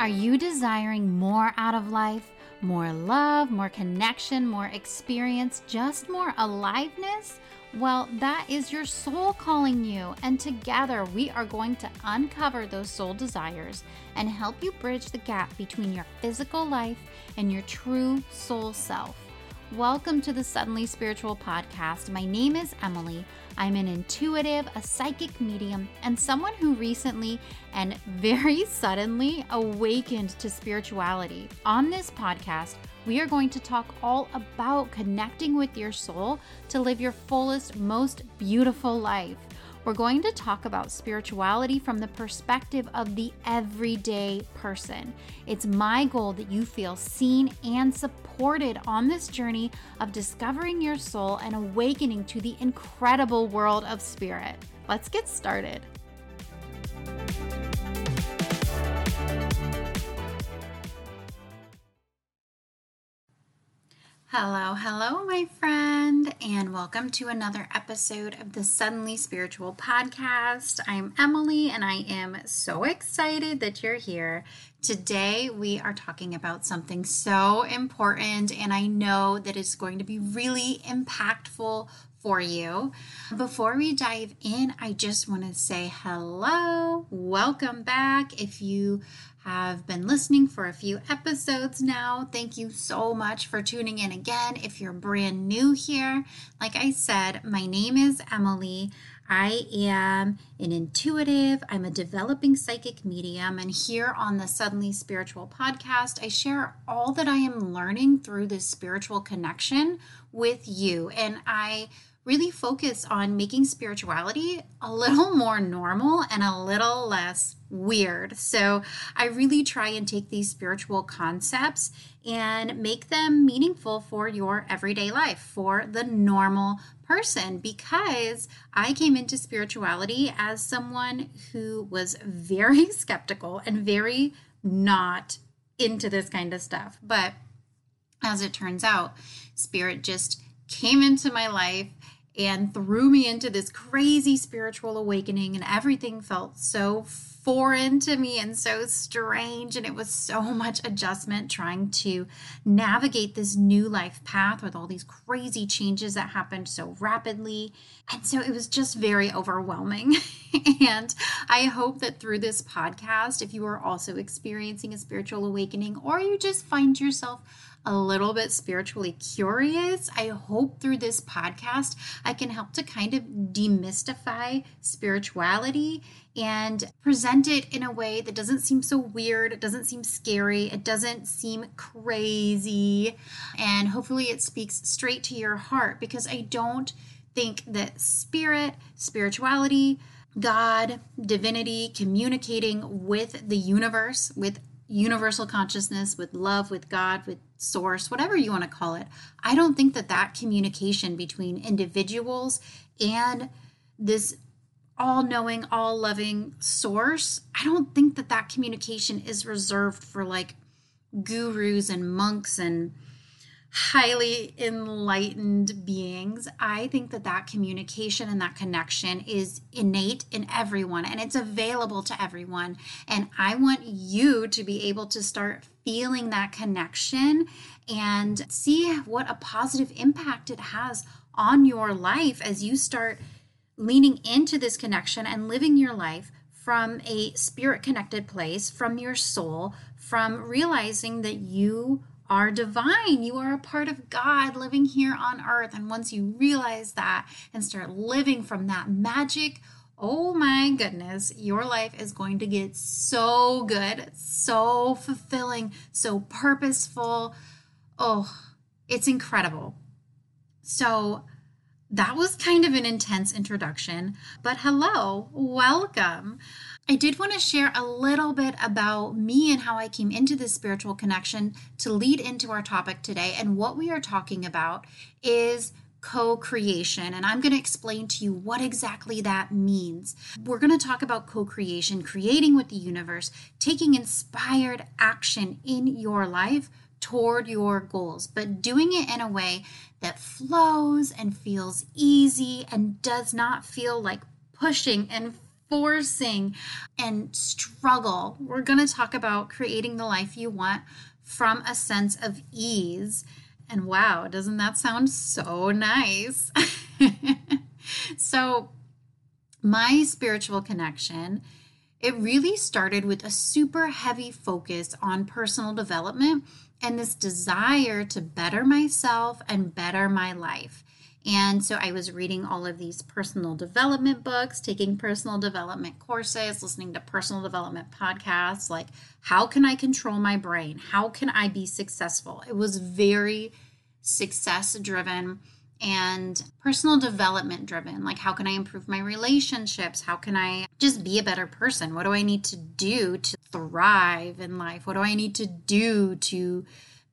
Are you desiring more out of life? More love, more connection, more experience, just more aliveness? Well, that is your soul calling you, and together we are going to uncover those soul desires and help you bridge the gap between your physical life and your true soul self. Welcome to the Suddenly Spiritual podcast. My name is Emilee. I'm an intuitive, a psychic medium, and someone who recently and very suddenly awakened to spirituality. On this podcast, we are going to talk all about connecting with your soul to live your fullest, most beautiful life. We're going to talk about spirituality from the perspective of the everyday person. It's my goal that you feel seen and supported on this journey of discovering your soul and awakening to the incredible world of spirit. Let's get started. Hello, hello, my friend, and welcome to another episode of the Suddenly Spiritual podcast. I'm Emilee, and I am so excited that you're here. Today, we are talking about something so important, and I know that it's going to be really impactful for you. Before we dive in, I just want to say hello, welcome back. If you have been listening for a few episodes now. Thank you so much for tuning in again. If you're brand new here, like I said, my name is Emilee. I am an intuitive, I'm a developing psychic medium, and here on the Suddenly Spiritual podcast, I share all that I am learning through this spiritual connection with you. And I really focus on making spirituality a little more normal and a little less weird. So I really try and take these spiritual concepts and make them meaningful for your everyday life, for the normal person, because I came into spirituality as someone who was very skeptical and very not into this kind of stuff. But as it turns out, spirit just came into my life and threw me into this crazy spiritual awakening, and everything felt so foreign to me and so strange. And it was so much adjustment trying to navigate this new life path with all these crazy changes that happened so rapidly. And so it was just very overwhelming. and I hope that through this podcast, if you are also experiencing a spiritual awakening or you just find yourself a little bit spiritually curious, I hope through this podcast I can help to kind of demystify spirituality and present it in a way that doesn't seem so weird, it doesn't seem scary, it doesn't seem crazy, and hopefully it speaks straight to your heart because I don't think that spirit, spirituality, God, divinity, communicating with the universe, with universal consciousness, with love, with God, with source, whatever you want to call it. I don't think that that communication between individuals and this all knowing, all loving source, I don't think that that communication is reserved for like gurus and monks and highly enlightened beings. I think that that communication and that connection is innate in everyone and it's available to everyone. And I want you to be able to start feeling that connection and see what a positive impact it has on your life as you start leaning into this connection and living your life from a spirit connected place, from your soul, from realizing that you are divine. You are a part of God living here on earth. And once you realize that and start living from that magic, oh my goodness, your life is going to get so good, so fulfilling, so purposeful. Oh, it's incredible. So, that was kind of an intense introduction, but hello, welcome. I did want to share a little bit about me and how I came into this spiritual connection to lead into our topic today. And what we are talking about is co creation. And I'm going to explain to you what exactly that means. We're going to talk about co creation, creating with the universe, taking inspired action in your life toward your goals, but doing it in a way that flows and feels easy and does not feel like pushing and forcing and struggle. We're going to talk about creating the life you want from a sense of ease. And wow, doesn't that sound so nice? so, my spiritual connection, it really started with a super heavy focus on personal development and this desire to better myself and better my life. And so I was reading all of these personal development books, taking personal development courses, listening to personal development podcasts like how can I control my brain? How can I be successful? It was very success driven and personal development driven. Like, how can I improve my relationships? How can I just be a better person? What do I need to do to thrive in life? What do I need to do to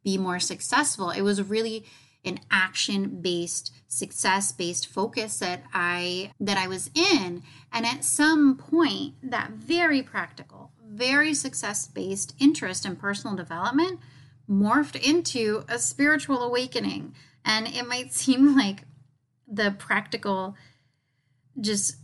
be more successful? It was really an action based success based focus that I that I was in. And at some point that very practical very success based interest in personal development morphed into a spiritual awakening. And it might seem like the practical, just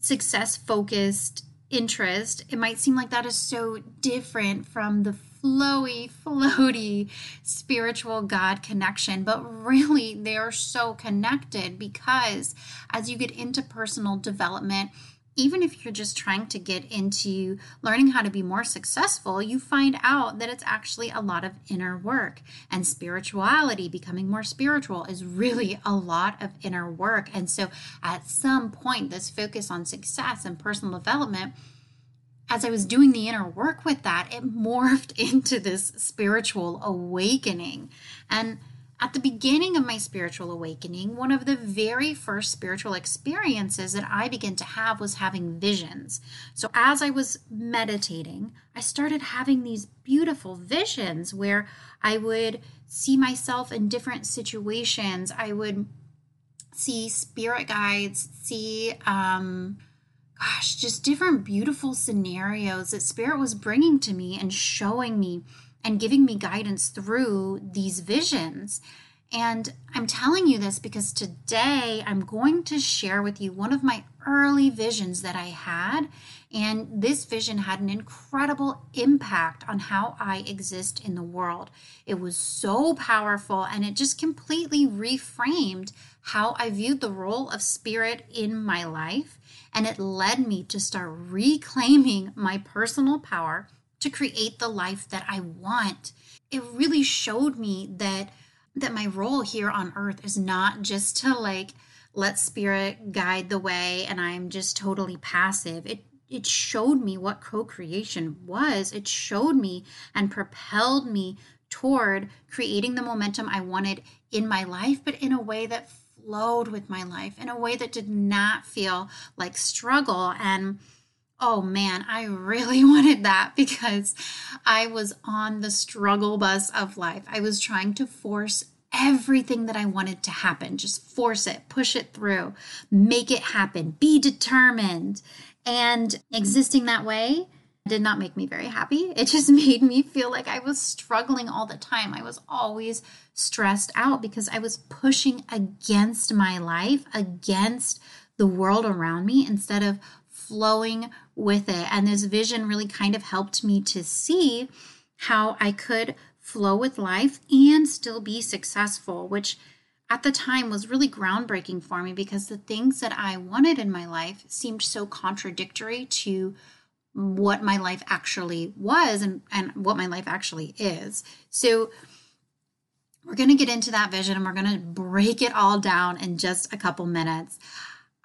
success focused interest, it might seem like that is so different from the flowy, floaty spiritual God connection, but really they are so connected because as you get into personal development, even if you're just trying to get into learning how to be more successful, you find out that it's actually a lot of inner work. And spirituality, becoming more spiritual, is really a lot of inner work. And so at some point, this focus on success and personal development as I was doing the inner work with that, it morphed into this spiritual awakening. And at the beginning of my spiritual awakening, one of the very first spiritual experiences that I began to have was having visions. So, as I was meditating, I started having these beautiful visions where I would see myself in different situations. I would see spirit guides, see, um, gosh, just different beautiful scenarios that spirit was bringing to me and showing me and giving me guidance through these visions. And I'm telling you this because today I'm going to share with you one of my early visions that I had. And this vision had an incredible impact on how I exist in the world. It was so powerful and it just completely reframed how I viewed the role of spirit in my life. And it led me to start reclaiming my personal power to create the life that I want. It really showed me that that my role here on earth is not just to like let spirit guide the way and I'm just totally passive. It it showed me what co-creation was. It showed me and propelled me toward creating the momentum I wanted in my life, but in a way that flowed with my life, in a way that did not feel like struggle and Oh man, I really wanted that because I was on the struggle bus of life. I was trying to force everything that I wanted to happen, just force it, push it through, make it happen, be determined. And existing that way did not make me very happy. It just made me feel like I was struggling all the time. I was always stressed out because I was pushing against my life, against the world around me instead of flowing with it. And this vision really kind of helped me to see how I could flow with life and still be successful, which at the time was really groundbreaking for me because the things that I wanted in my life seemed so contradictory to what my life actually was and, and what my life actually is. So, we're going to get into that vision and we're going to break it all down in just a couple minutes.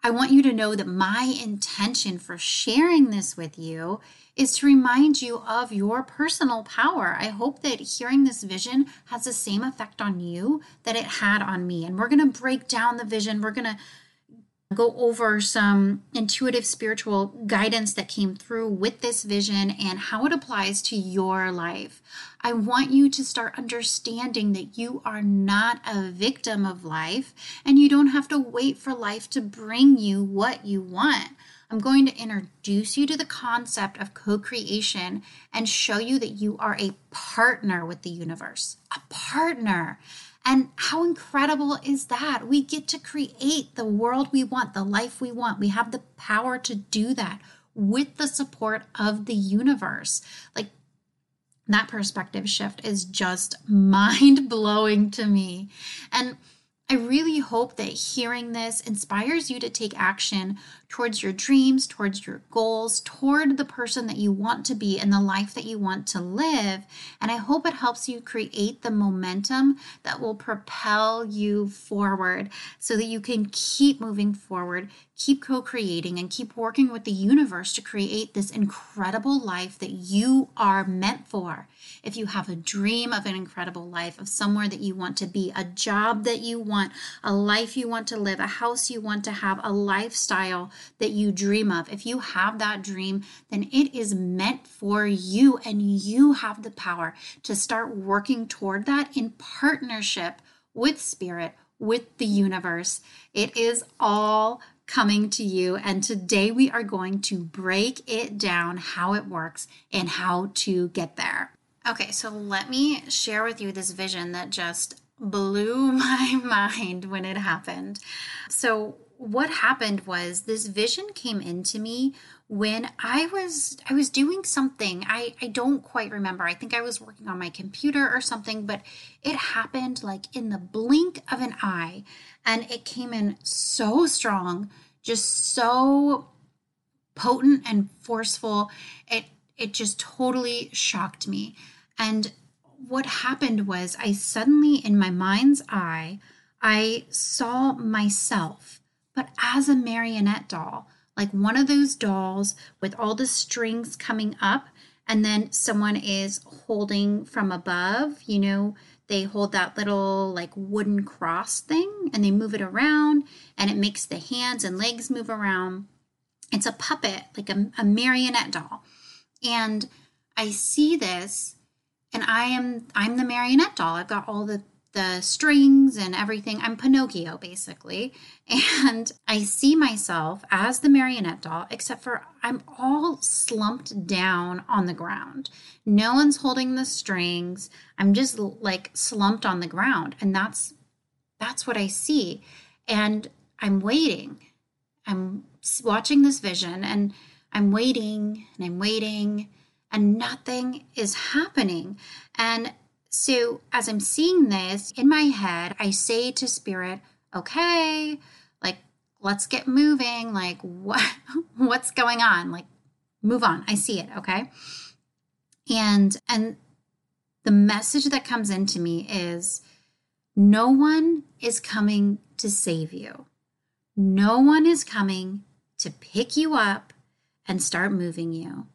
I want you to know that my intention for sharing this with you is to remind you of your personal power. I hope that hearing this vision has the same effect on you that it had on me. And we're going to break down the vision. We're going to go over some intuitive spiritual guidance that came through with this vision and how it applies to your life. I want you to start understanding that you are not a victim of life and you don't have to wait for life to bring you what you want. I'm going to introduce you to the concept of co creation and show you that you are a partner with the universe, a partner. And how incredible is that? We get to create the world we want, the life we want. We have the power to do that with the support of the universe. Like that perspective shift is just mind blowing to me. And I really hope that hearing this inspires you to take action towards your dreams, towards your goals, toward the person that you want to be and the life that you want to live. And I hope it helps you create the momentum that will propel you forward so that you can keep moving forward, keep co creating, and keep working with the universe to create this incredible life that you are meant for. If you have a dream of an incredible life, of somewhere that you want to be, a job that you want, a life you want to live, a house you want to have, a lifestyle that you dream of, if you have that dream, then it is meant for you and you have the power to start working toward that in partnership with spirit, with the universe. It is all coming to you. And today we are going to break it down how it works and how to get there. Okay, so let me share with you this vision that just blew my mind when it happened. So, what happened was this vision came into me when I was I was doing something. I I don't quite remember. I think I was working on my computer or something, but it happened like in the blink of an eye and it came in so strong, just so potent and forceful. It it just totally shocked me. And what happened was I suddenly in my mind's eye I saw myself but as a marionette doll, like one of those dolls with all the strings coming up, and then someone is holding from above, you know, they hold that little like wooden cross thing and they move it around and it makes the hands and legs move around. It's a puppet, like a, a marionette doll. And I see this and I am I'm the marionette doll. I've got all the the strings and everything. I'm Pinocchio, basically. And I see myself as the marionette doll, except for I'm all slumped down on the ground. No one's holding the strings. I'm just like slumped on the ground. And that's that's what I see. And I'm waiting. I'm watching this vision and I'm waiting and I'm waiting and nothing is happening. And so, as I'm seeing this in my head, I say to spirit, okay, like let's get moving. Like what what's going on? Like move on. I see it, okay? And and the message that comes into me is no one is coming to save you. No one is coming to pick you up and start moving you.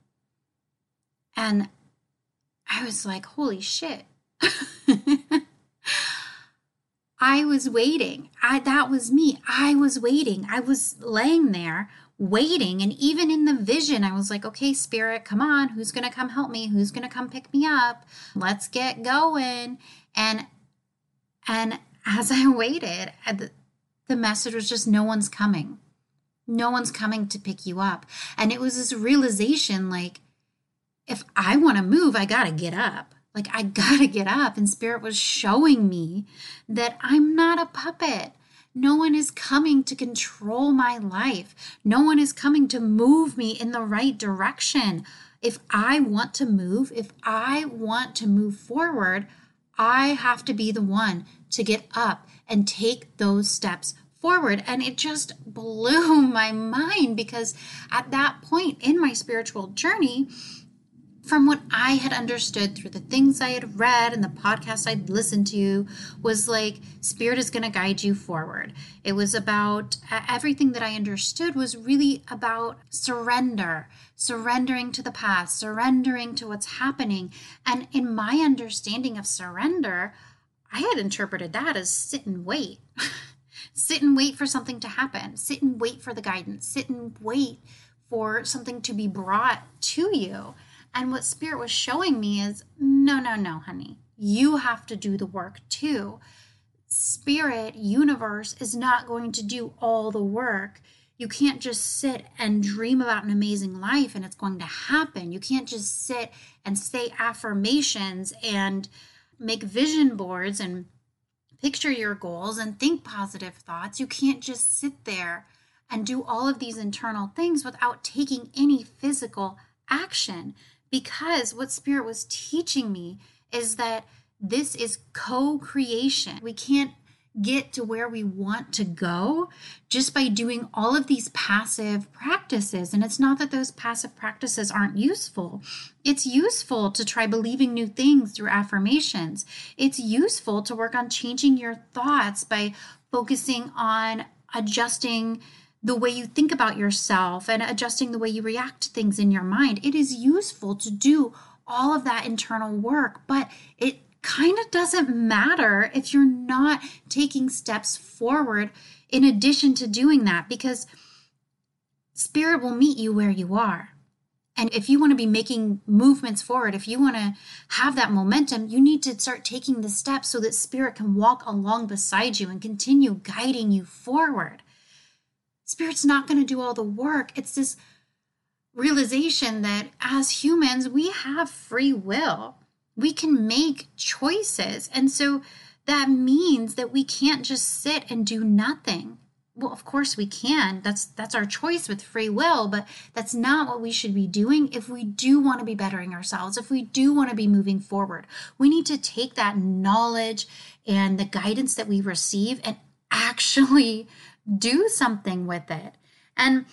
And I was like, holy shit. I was waiting. I that was me. I was waiting. I was laying there waiting and even in the vision I was like, "Okay, spirit, come on. Who's going to come help me? Who's going to come pick me up? Let's get going." And and as I waited, uh, the, the message was just no one's coming. No one's coming to pick you up. And it was this realization like if I want to move, I got to get up. Like, I gotta get up. And Spirit was showing me that I'm not a puppet. No one is coming to control my life. No one is coming to move me in the right direction. If I want to move, if I want to move forward, I have to be the one to get up and take those steps forward. And it just blew my mind because at that point in my spiritual journey, from what I had understood through the things I had read and the podcasts I'd listened to, was like spirit is going to guide you forward. It was about everything that I understood was really about surrender, surrendering to the past, surrendering to what's happening. And in my understanding of surrender, I had interpreted that as sit and wait. sit and wait for something to happen, sit and wait for the guidance, sit and wait for something to be brought to you. And what Spirit was showing me is no, no, no, honey. You have to do the work too. Spirit, universe is not going to do all the work. You can't just sit and dream about an amazing life and it's going to happen. You can't just sit and say affirmations and make vision boards and picture your goals and think positive thoughts. You can't just sit there and do all of these internal things without taking any physical action. Because what Spirit was teaching me is that this is co creation. We can't get to where we want to go just by doing all of these passive practices. And it's not that those passive practices aren't useful. It's useful to try believing new things through affirmations. It's useful to work on changing your thoughts by focusing on adjusting the way you think about yourself and adjusting the way you react to things in your mind. It is useful to do all of that internal work, but it kind of doesn't matter if you're not taking steps forward in addition to doing that because spirit will meet you where you are. And if you want to be making movements forward, if you want to have that momentum, you need to start taking the steps so that spirit can walk along beside you and continue guiding you forward. Spirit's not going to do all the work. It's this realization that as humans, we have free will we can make choices. And so that means that we can't just sit and do nothing. Well, of course we can. That's that's our choice with free will, but that's not what we should be doing if we do want to be bettering ourselves, if we do want to be moving forward. We need to take that knowledge and the guidance that we receive and actually do something with it. And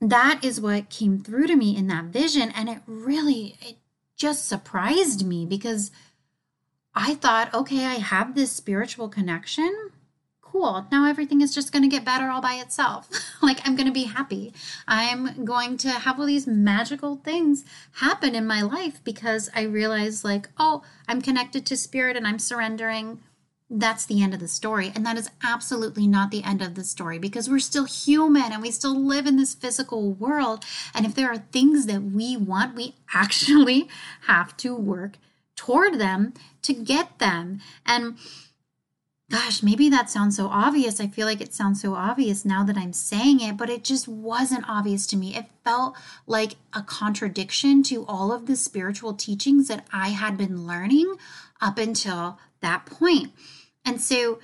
that is what came through to me in that vision and it really it just surprised me because I thought, okay, I have this spiritual connection. Cool. Now everything is just going to get better all by itself. like I'm going to be happy. I'm going to have all these magical things happen in my life because I realize, like, oh, I'm connected to spirit and I'm surrendering that's the end of the story. And that is absolutely not the end of the story because we're still human and we still live in this physical world. And if there are things that we want, we actually have to work toward them to get them. And gosh, maybe that sounds so obvious. I feel like it sounds so obvious now that I'm saying it, but it just wasn't obvious to me. It felt like a contradiction to all of the spiritual teachings that I had been learning up until that point. And so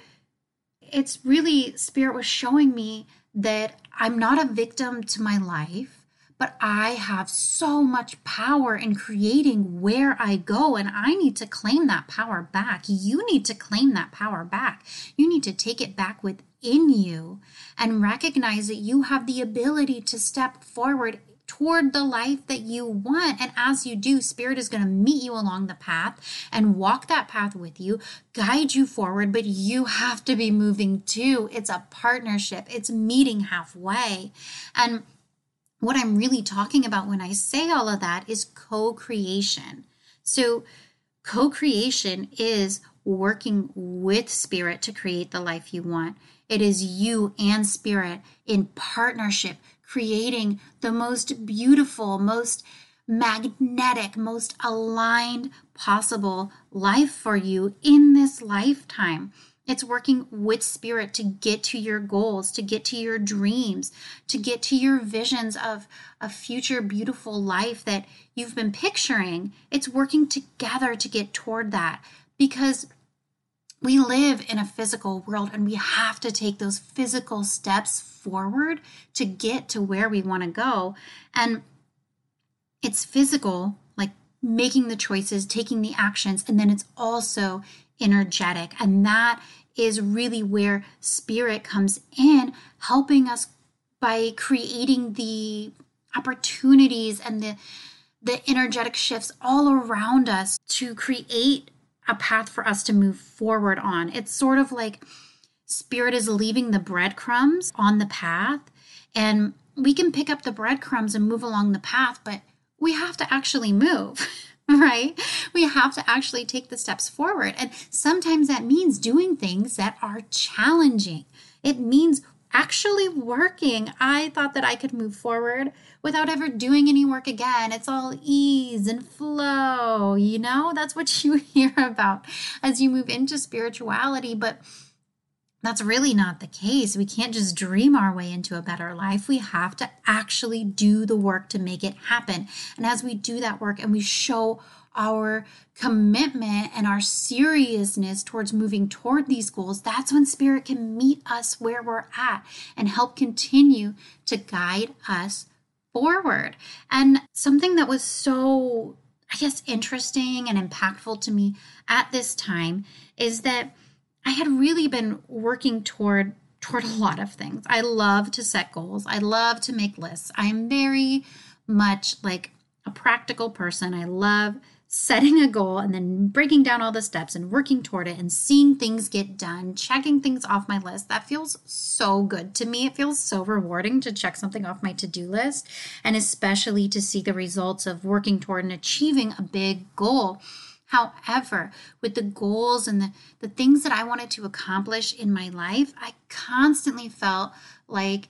it's really, Spirit was showing me that I'm not a victim to my life, but I have so much power in creating where I go, and I need to claim that power back. You need to claim that power back. You need to take it back within you and recognize that you have the ability to step forward toward the life that you want. And as you do, Spirit is going to meet you along the path and walk that path with you, guide you forward, but you have to be moving too. It's a partnership, it's meeting halfway. And what I'm really talking about when I say all of that is co creation. So, co creation is working with spirit to create the life you want. It is you and spirit in partnership creating the most beautiful, most magnetic, most aligned possible life for you in this lifetime. It's working with spirit to get to your goals, to get to your dreams, to get to your visions of a future beautiful life that you've been picturing. It's working together to get toward that because we live in a physical world and we have to take those physical steps forward to get to where we want to go. And it's physical, like making the choices, taking the actions, and then it's also energetic. And that is really where spirit comes in, helping us by creating the opportunities and the the energetic shifts all around us to create a path for us to move forward on. It's sort of like spirit is leaving the breadcrumbs on the path, and we can pick up the breadcrumbs and move along the path, but we have to actually move. right? We have to actually take the steps forward. And sometimes that means doing things that are challenging. It means actually working. I thought that I could move forward without ever doing any work again. It's all ease and flow, you know? That's what you hear about as you move into spirituality. But that's really not the case. We can't just dream our way into a better life. We have to actually do the work to make it happen. And as we do that work and we show our commitment and our seriousness towards moving toward these goals, that's when Spirit can meet us where we're at and help continue to guide us forward. And something that was so, I guess, interesting and impactful to me at this time is that I had really been working toward toward a lot of things. I love to set goals. I love to make lists. I am very much like a practical person. I love setting a goal and then breaking down all the steps and working toward it and seeing things get done, checking things off my list. That feels so good to me. It feels so rewarding to check something off my to do list and especially to see the results of working toward and achieving a big goal. However, with the goals and the, the things that I wanted to accomplish in my life, I constantly felt like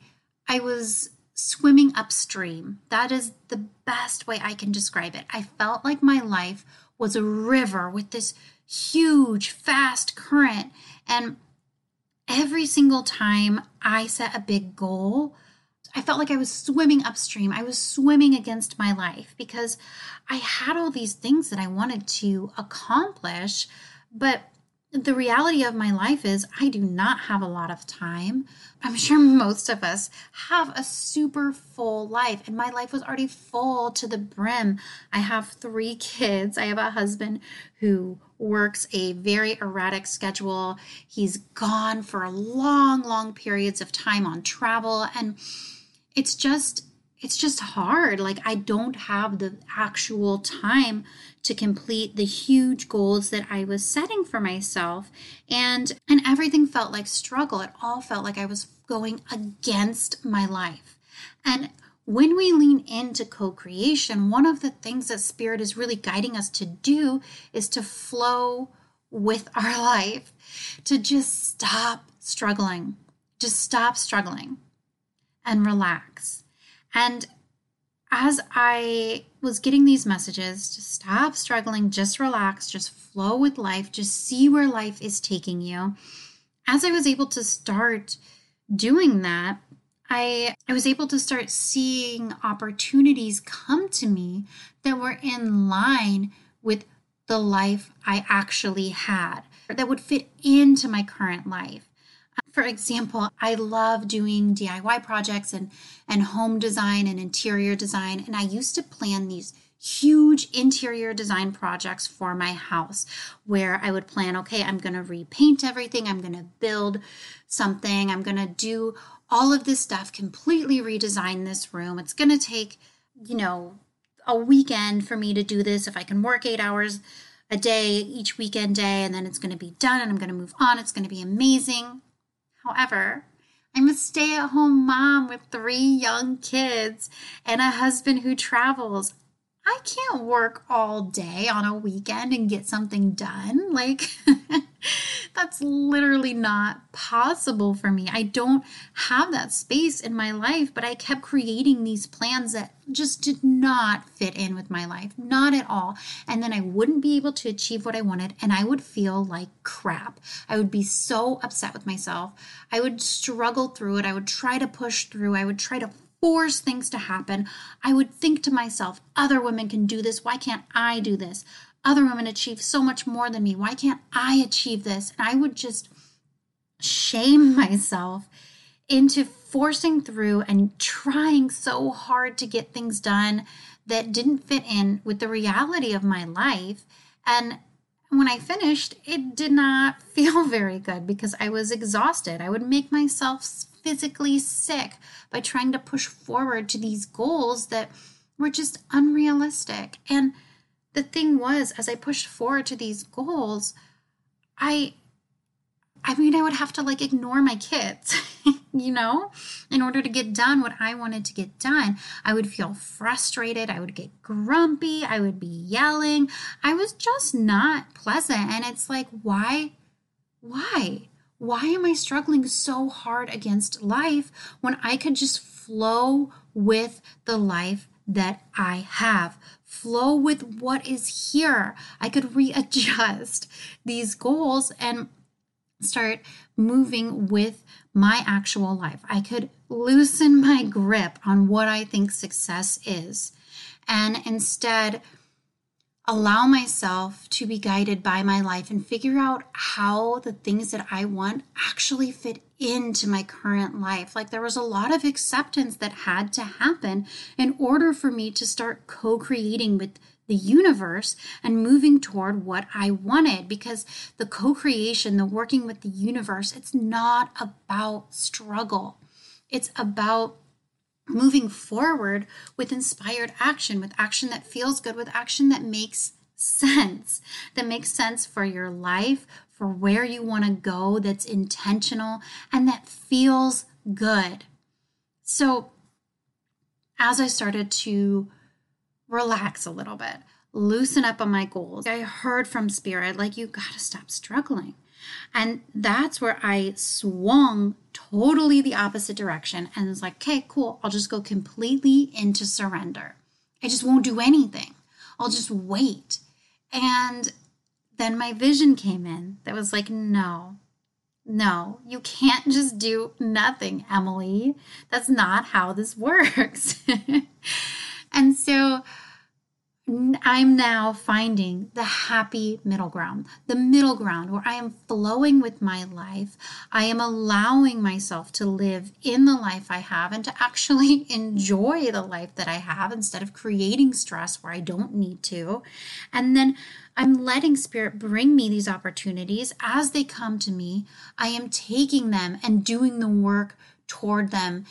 I was swimming upstream. That is the best way I can describe it. I felt like my life was a river with this huge, fast current. And every single time I set a big goal, I felt like I was swimming upstream. I was swimming against my life because I had all these things that I wanted to accomplish, but the reality of my life is I do not have a lot of time. I'm sure most of us have a super full life, and my life was already full to the brim. I have three kids. I have a husband who works a very erratic schedule. He's gone for long, long periods of time on travel, and it's just it's just hard. Like I don't have the actual time to complete the huge goals that I was setting for myself. And and everything felt like struggle. It all felt like I was going against my life. And when we lean into co creation, one of the things that Spirit is really guiding us to do is to flow with our life, to just stop struggling, just stop struggling and relax. And as I was getting these messages, to stop struggling, just relax, just flow with life, just see where life is taking you. As I was able to start doing that, I, I was able to start seeing opportunities come to me that were in line with the life I actually had, that would fit into my current life. For example, I love doing DIY projects and, and home design and interior design. And I used to plan these huge interior design projects for my house where I would plan, okay, I'm going to repaint everything, I'm going to build something, I'm going to do all of this stuff, completely redesign this room. It's going to take, you know, a weekend for me to do this if I can work eight hours a day each weekend day, and then it's going to be done and I'm going to move on. It's going to be amazing. However, I'm a stay at home mom with three young kids and a husband who travels. I can't work all day on a weekend and get something done. Like, that's literally not possible for me. I don't have that space in my life, but I kept creating these plans that just did not fit in with my life, not at all. And then I wouldn't be able to achieve what I wanted, and I would feel like crap. I would be so upset with myself. I would struggle through it. I would try to push through. I would try to force things to happen, I would think to myself, other women can do this. Why can't I do this? Other women achieve so much more than me. Why can't I achieve this? And I would just shame myself into forcing through and trying so hard to get things done that didn't fit in with the reality of my life. And when I finished, it did not feel very good because I was exhausted. I would make myself physically sick by trying to push forward to these goals that were just unrealistic. And the thing was, as I pushed forward to these goals, I I mean, I would have to like ignore my kids, you know, in order to get done what I wanted to get done. I would feel frustrated. I would get grumpy. I would be yelling. I was just not pleasant. And it's like, why? Why? Why am I struggling so hard against life when I could just flow with the life that I have? Flow with what is here. I could readjust these goals and start moving with my actual life. I could loosen my grip on what I think success is and instead allow myself to be guided by my life and figure out how the things that I want actually fit into my current life. Like there was a lot of acceptance that had to happen in order for me to start co creating with the universe and moving toward what I wanted because the co creation, the working with the universe, it's not about struggle. It's about moving forward with inspired action, with action that feels good, with action that makes sense, that makes sense for your life, for where you want to go, that's intentional, and that feels good. So, as I started to relax a little bit, loosen up on my goals, I heard from Spirit, like, you got to stop struggling. And that's where I swung totally the opposite direction and was like, okay, cool. I'll just go completely into surrender. I just won't do anything. I'll just wait. And then my vision came in that was like, no, no, you can't just do nothing, Emilee. That's not how this works. and so I'm now finding the happy middle ground, the middle ground where I am flowing with my life. I am allowing myself to live in the life I have and to actually enjoy the life that I have instead of creating stress where I don't need to. And then I'm letting Spirit bring me these opportunities as they come to me. I am taking them and doing the work toward them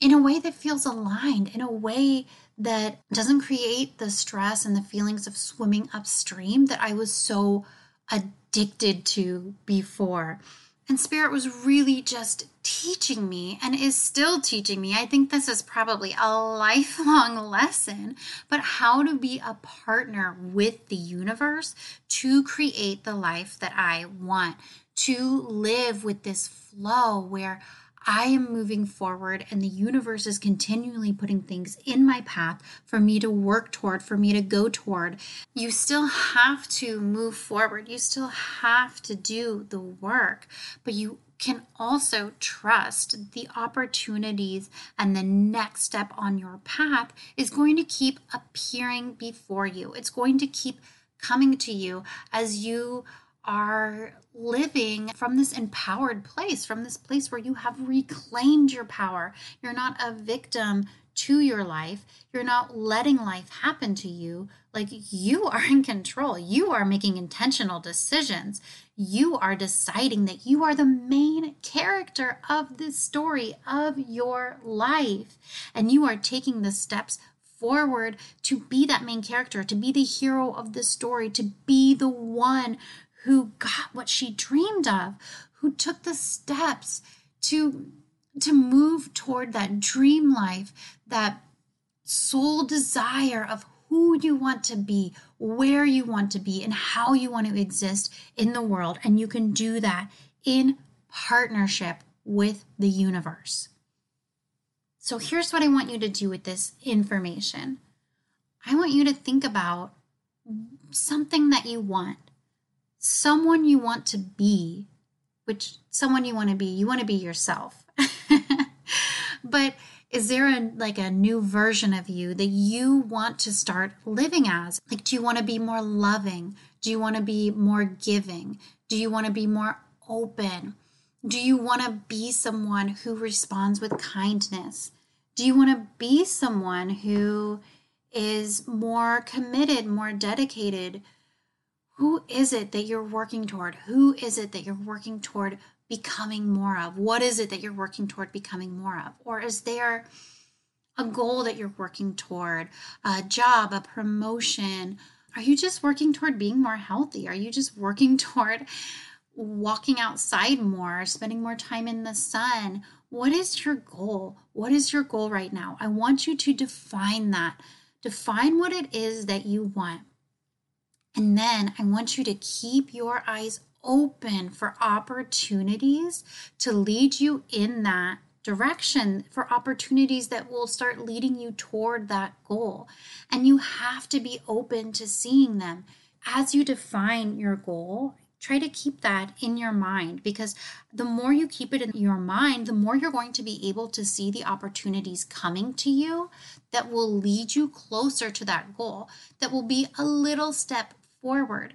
in a way that feels aligned, in a way that doesn't create the stress and the feelings of swimming upstream that I was so addicted to before. And Spirit was really just teaching me and is still teaching me. I think this is probably a lifelong lesson, but how to be a partner with the universe to create the life that I want, to live with this flow where I am moving forward and the universe is continually putting things in my path for me to work toward, for me to go toward. You still have to move forward. You still have to do the work, but you can also trust the opportunities and the next step on your path is going to keep appearing before you. It's going to keep coming to you as you are living from this empowered place, from this place where you have reclaimed your power. You're not a victim to your life. You're not letting life happen to you. Like you are in control. You are making intentional decisions. You are deciding that you are the main character of this story of your life. And you are taking the steps forward to be that main character, to be the hero of the story, to be the one who got what she dreamed of, who took the steps to to move toward that dream life, that soul desire of who you want to be, where you want to be, and how you want to exist in the world. And you can do that in partnership with the universe. So here's what I want you to do with this information I want you to think about something that you want someone you want to be, which someone you want to be, you want to be yourself. but is there a like a new version of you that you want to start living as? Like do you want to be more loving? Do you want to be more giving? Do you want to be more open? Do you want to be someone who responds with kindness? Do you want to be someone who is more committed, more dedicated, who is it that you're working toward? Who is it that you're working toward becoming more of? What is it that you're working toward becoming more of? Or is there a goal that you're working toward, a job, a promotion? Are you just working toward being more healthy? Are you just working toward walking outside more, spending more time in the sun? What is your goal? What is your goal right now? I want you to define that. Define what it is that you want. And then I want you to keep your eyes open for opportunities to lead you in that direction, for opportunities that will start leading you toward that goal. And you have to be open to seeing them. As you define your goal, try to keep that in your mind because the more you keep it in your mind, the more you're going to be able to see the opportunities coming to you that will lead you closer to that goal, that will be a little step forward.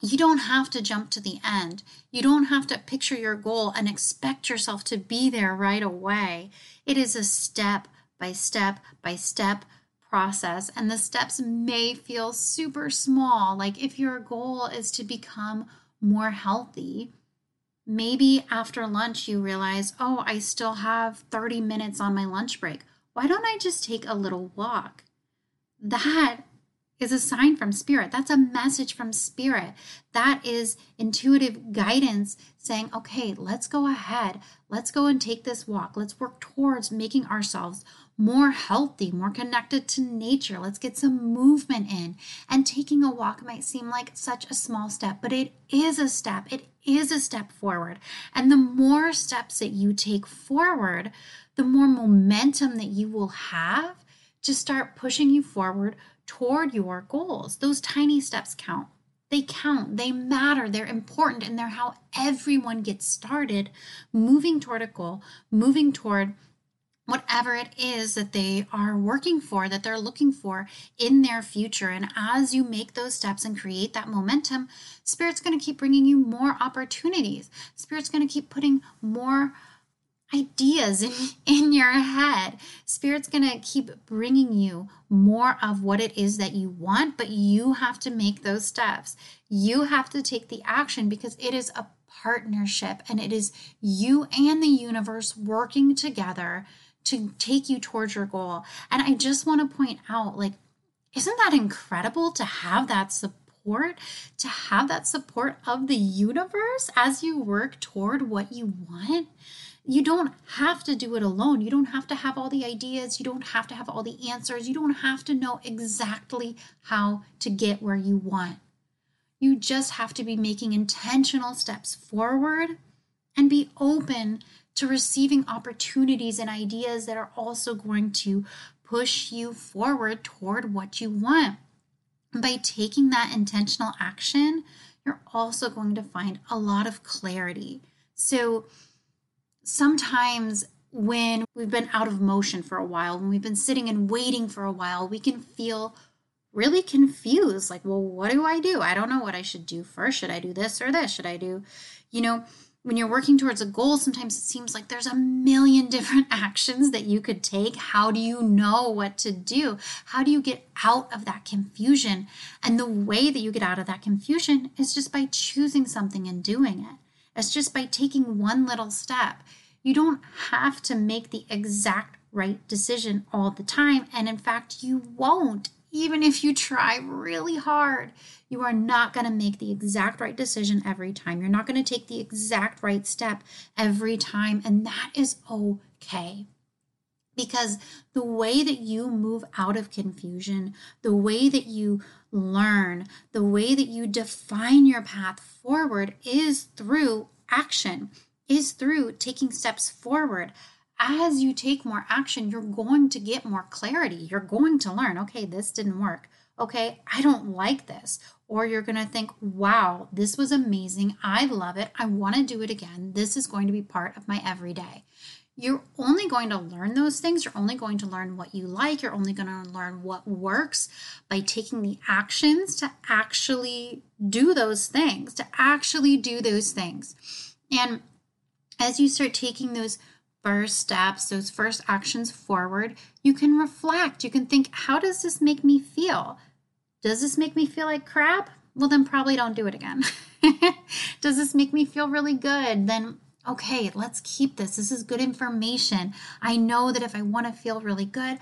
You don't have to jump to the end. You don't have to picture your goal and expect yourself to be there right away. It is a step by step by step process, and the steps may feel super small. Like if your goal is to become more healthy, maybe after lunch you realize, oh, I still have 30 minutes on my lunch break. Why don't I just take a little walk? That is a sign from spirit. That's a message from spirit. That is intuitive guidance saying, okay, let's go ahead. Let's go and take this walk. Let's work towards making ourselves more healthy, more connected to nature. Let's get some movement in. And taking a walk might seem like such a small step, but it is a step. It is a step forward. And the more steps that you take forward, the more momentum that you will have to start pushing you forward toward your goals. Those tiny steps count. They count, they matter, they're important, and they're how everyone gets started moving toward a goal, moving toward whatever it is that they are working for, that they're looking for in their future. And as you make those steps and create that momentum, Spirit's going to keep bringing you more opportunities. Spirit's going to keep putting more ideas in, in your head. Spirit's going to keep bringing you more of what it is that you want, but you have to make those steps. You have to take the action because it is a partnership and it is you and the universe working together to take you towards your goal. And I just want to point out like, isn't that incredible to have that support? To have that support of the universe as you work toward what you want? You don't have to do it alone. You don't have to have all the ideas. You don't have to have all the answers. You don't have to know exactly how to get where you want. You just have to be making intentional steps forward and be open to receiving opportunities and ideas that are also going to push you forward toward what you want. By taking that intentional action, you're also going to find a lot of clarity. So sometimes when we've been out of motion for a while, when we've been sitting and waiting for a while, we can feel really confused like, well, what do I do? I don't know what I should do first. Should I do this or this? Should I do, you know, when you're working towards a goal, sometimes it seems like there's a million different actions that you could take. How do you know what to do? How do you get out of that confusion? And the way that you get out of that confusion is just by choosing something and doing it. It's just by taking one little step. You don't have to make the exact right decision all the time. And in fact, you won't even if you try really hard, you are not going to make the exact right decision every time. You're not going to take the exact right step every time. And that is okay. Because the way that you move out of confusion, the way that you learn, the way that you define your path forward is through action, is through taking steps forward as you take more action, you're going to get more clarity. You're going to learn, okay, this didn't work. Okay, I don't like this. Or you're going to think, wow, this was amazing. I love it. I want to do it again. This is going to be part of my everyday. You're only going to learn those things. You're only going to learn what you like. You're only going to learn what works by taking the actions to actually do those things, to actually do those things. And as you start taking those first steps, those first actions forward, you can reflect. You can think, how does this make me feel? Does this make me feel like crap? Well, then probably don't do it again. does this make me feel really good? Then, okay, let's keep this. This is good information. I know that if I want to feel really good,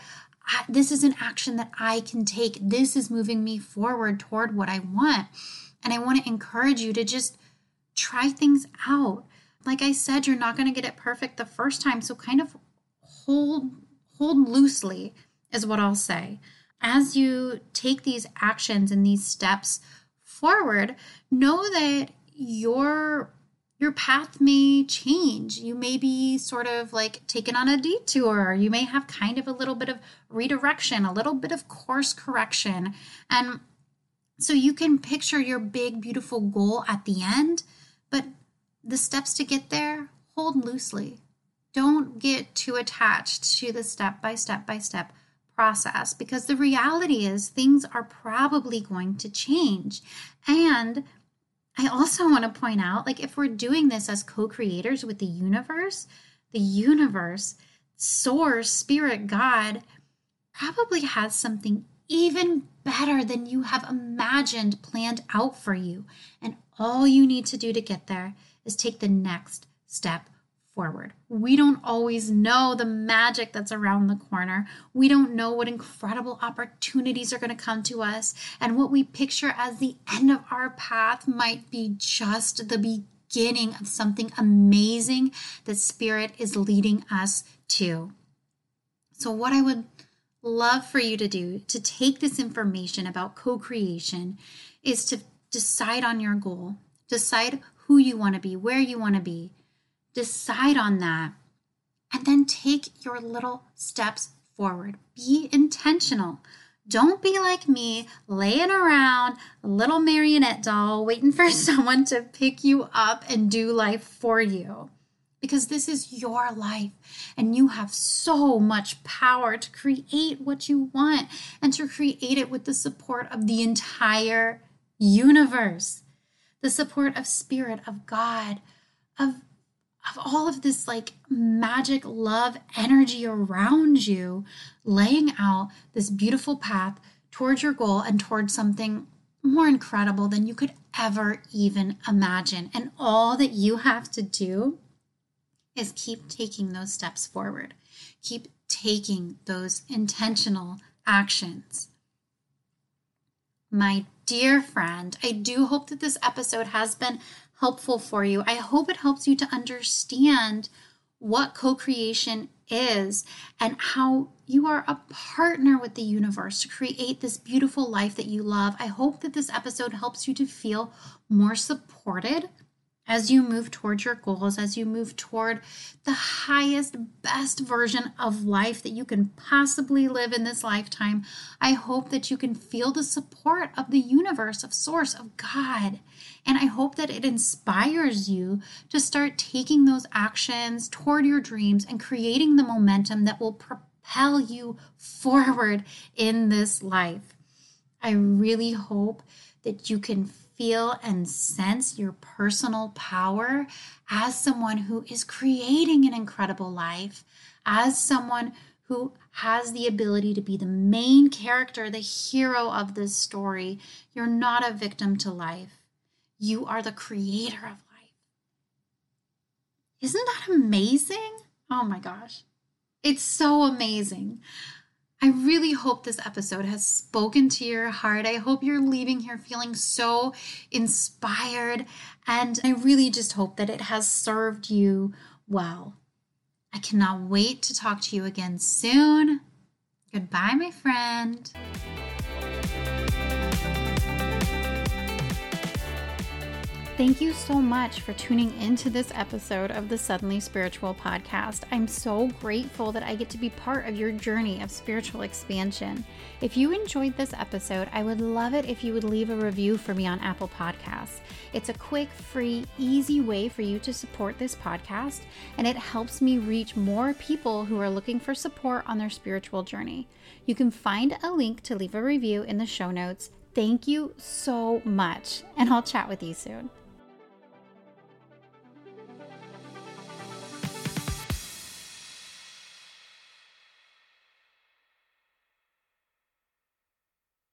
I, this is an action that I can take. This is moving me forward toward what I want. And I want to encourage you to just try things out like I said, you're not going to get it perfect the first time. So kind of hold hold loosely is what I'll say. As you take these actions and these steps forward, know that your your path may change. You may be sort of like taken on a detour. You may have kind of a little bit of redirection, a little bit of course correction. And So you can picture your big, beautiful goal at the end, but the steps to get there, hold loosely. Don't get too attached to the step by step by step process because the reality is things are probably going to change. And I also want to point out like, if we're doing this as co creators with the universe, the universe, source, spirit, God, probably has something even better than you have imagined planned out for you. And all you need to do to get there is take the next step forward. We don't always know the magic that's around the corner. We don't know what incredible opportunities are going to come to us. And what we picture as the end of our path might be just the beginning of something amazing that Spirit is leading us to. So, what I would love for you to do to take this information about co creation is to decide on your goal, decide who you want to be, where you want to be, decide on that, and then take your little steps forward. Be intentional. Don't be like me, laying around, little marionette doll, waiting for someone to pick you up and do life for you because this is your life and you have so much power to create what you want and to create it with the support of the entire universe, the support of Spirit, of God, of, of all of this like magic love energy around you, laying out this beautiful path towards your goal and towards something more incredible than you could ever even imagine. And all that you have to do is keep taking those steps forward. Keep taking those intentional actions. My dear friend, I do hope that this episode has been helpful for you. I hope it helps you to understand what co creation is and how you are a partner with the universe to create this beautiful life that you love. I hope that this episode helps you to feel more supported as you move towards your goals, as you move toward the highest, best version of life that you can possibly live in this lifetime, I hope that you can feel the support of the universe, of Source, of God. And I hope that it inspires you to start taking those actions toward your dreams and creating the momentum that will propel you forward in this life. I really hope that you can feel and sense your personal power as someone who is creating an incredible life, as someone who has the ability to be the main character, the hero of this story. You're not a victim to life, you are the creator of life. Isn't that amazing? Oh my gosh. It's so amazing. I really hope this episode has spoken to your heart. I hope you're leaving here feeling so inspired. And I really just hope that it has served you well. I cannot wait to talk to you again soon. Goodbye, my friend. Thank you so much for tuning into this episode of the Suddenly Spiritual podcast. I'm so grateful that I get to be part of your journey of spiritual expansion. If you enjoyed this episode, I would love it if you would leave a review for me on Apple Podcasts. It's a quick, free, easy way for you to support this podcast, and it helps me reach more people who are looking for support on their spiritual journey. You can find a link to leave a review in the show notes. Thank you so much, and I'll chat with you soon.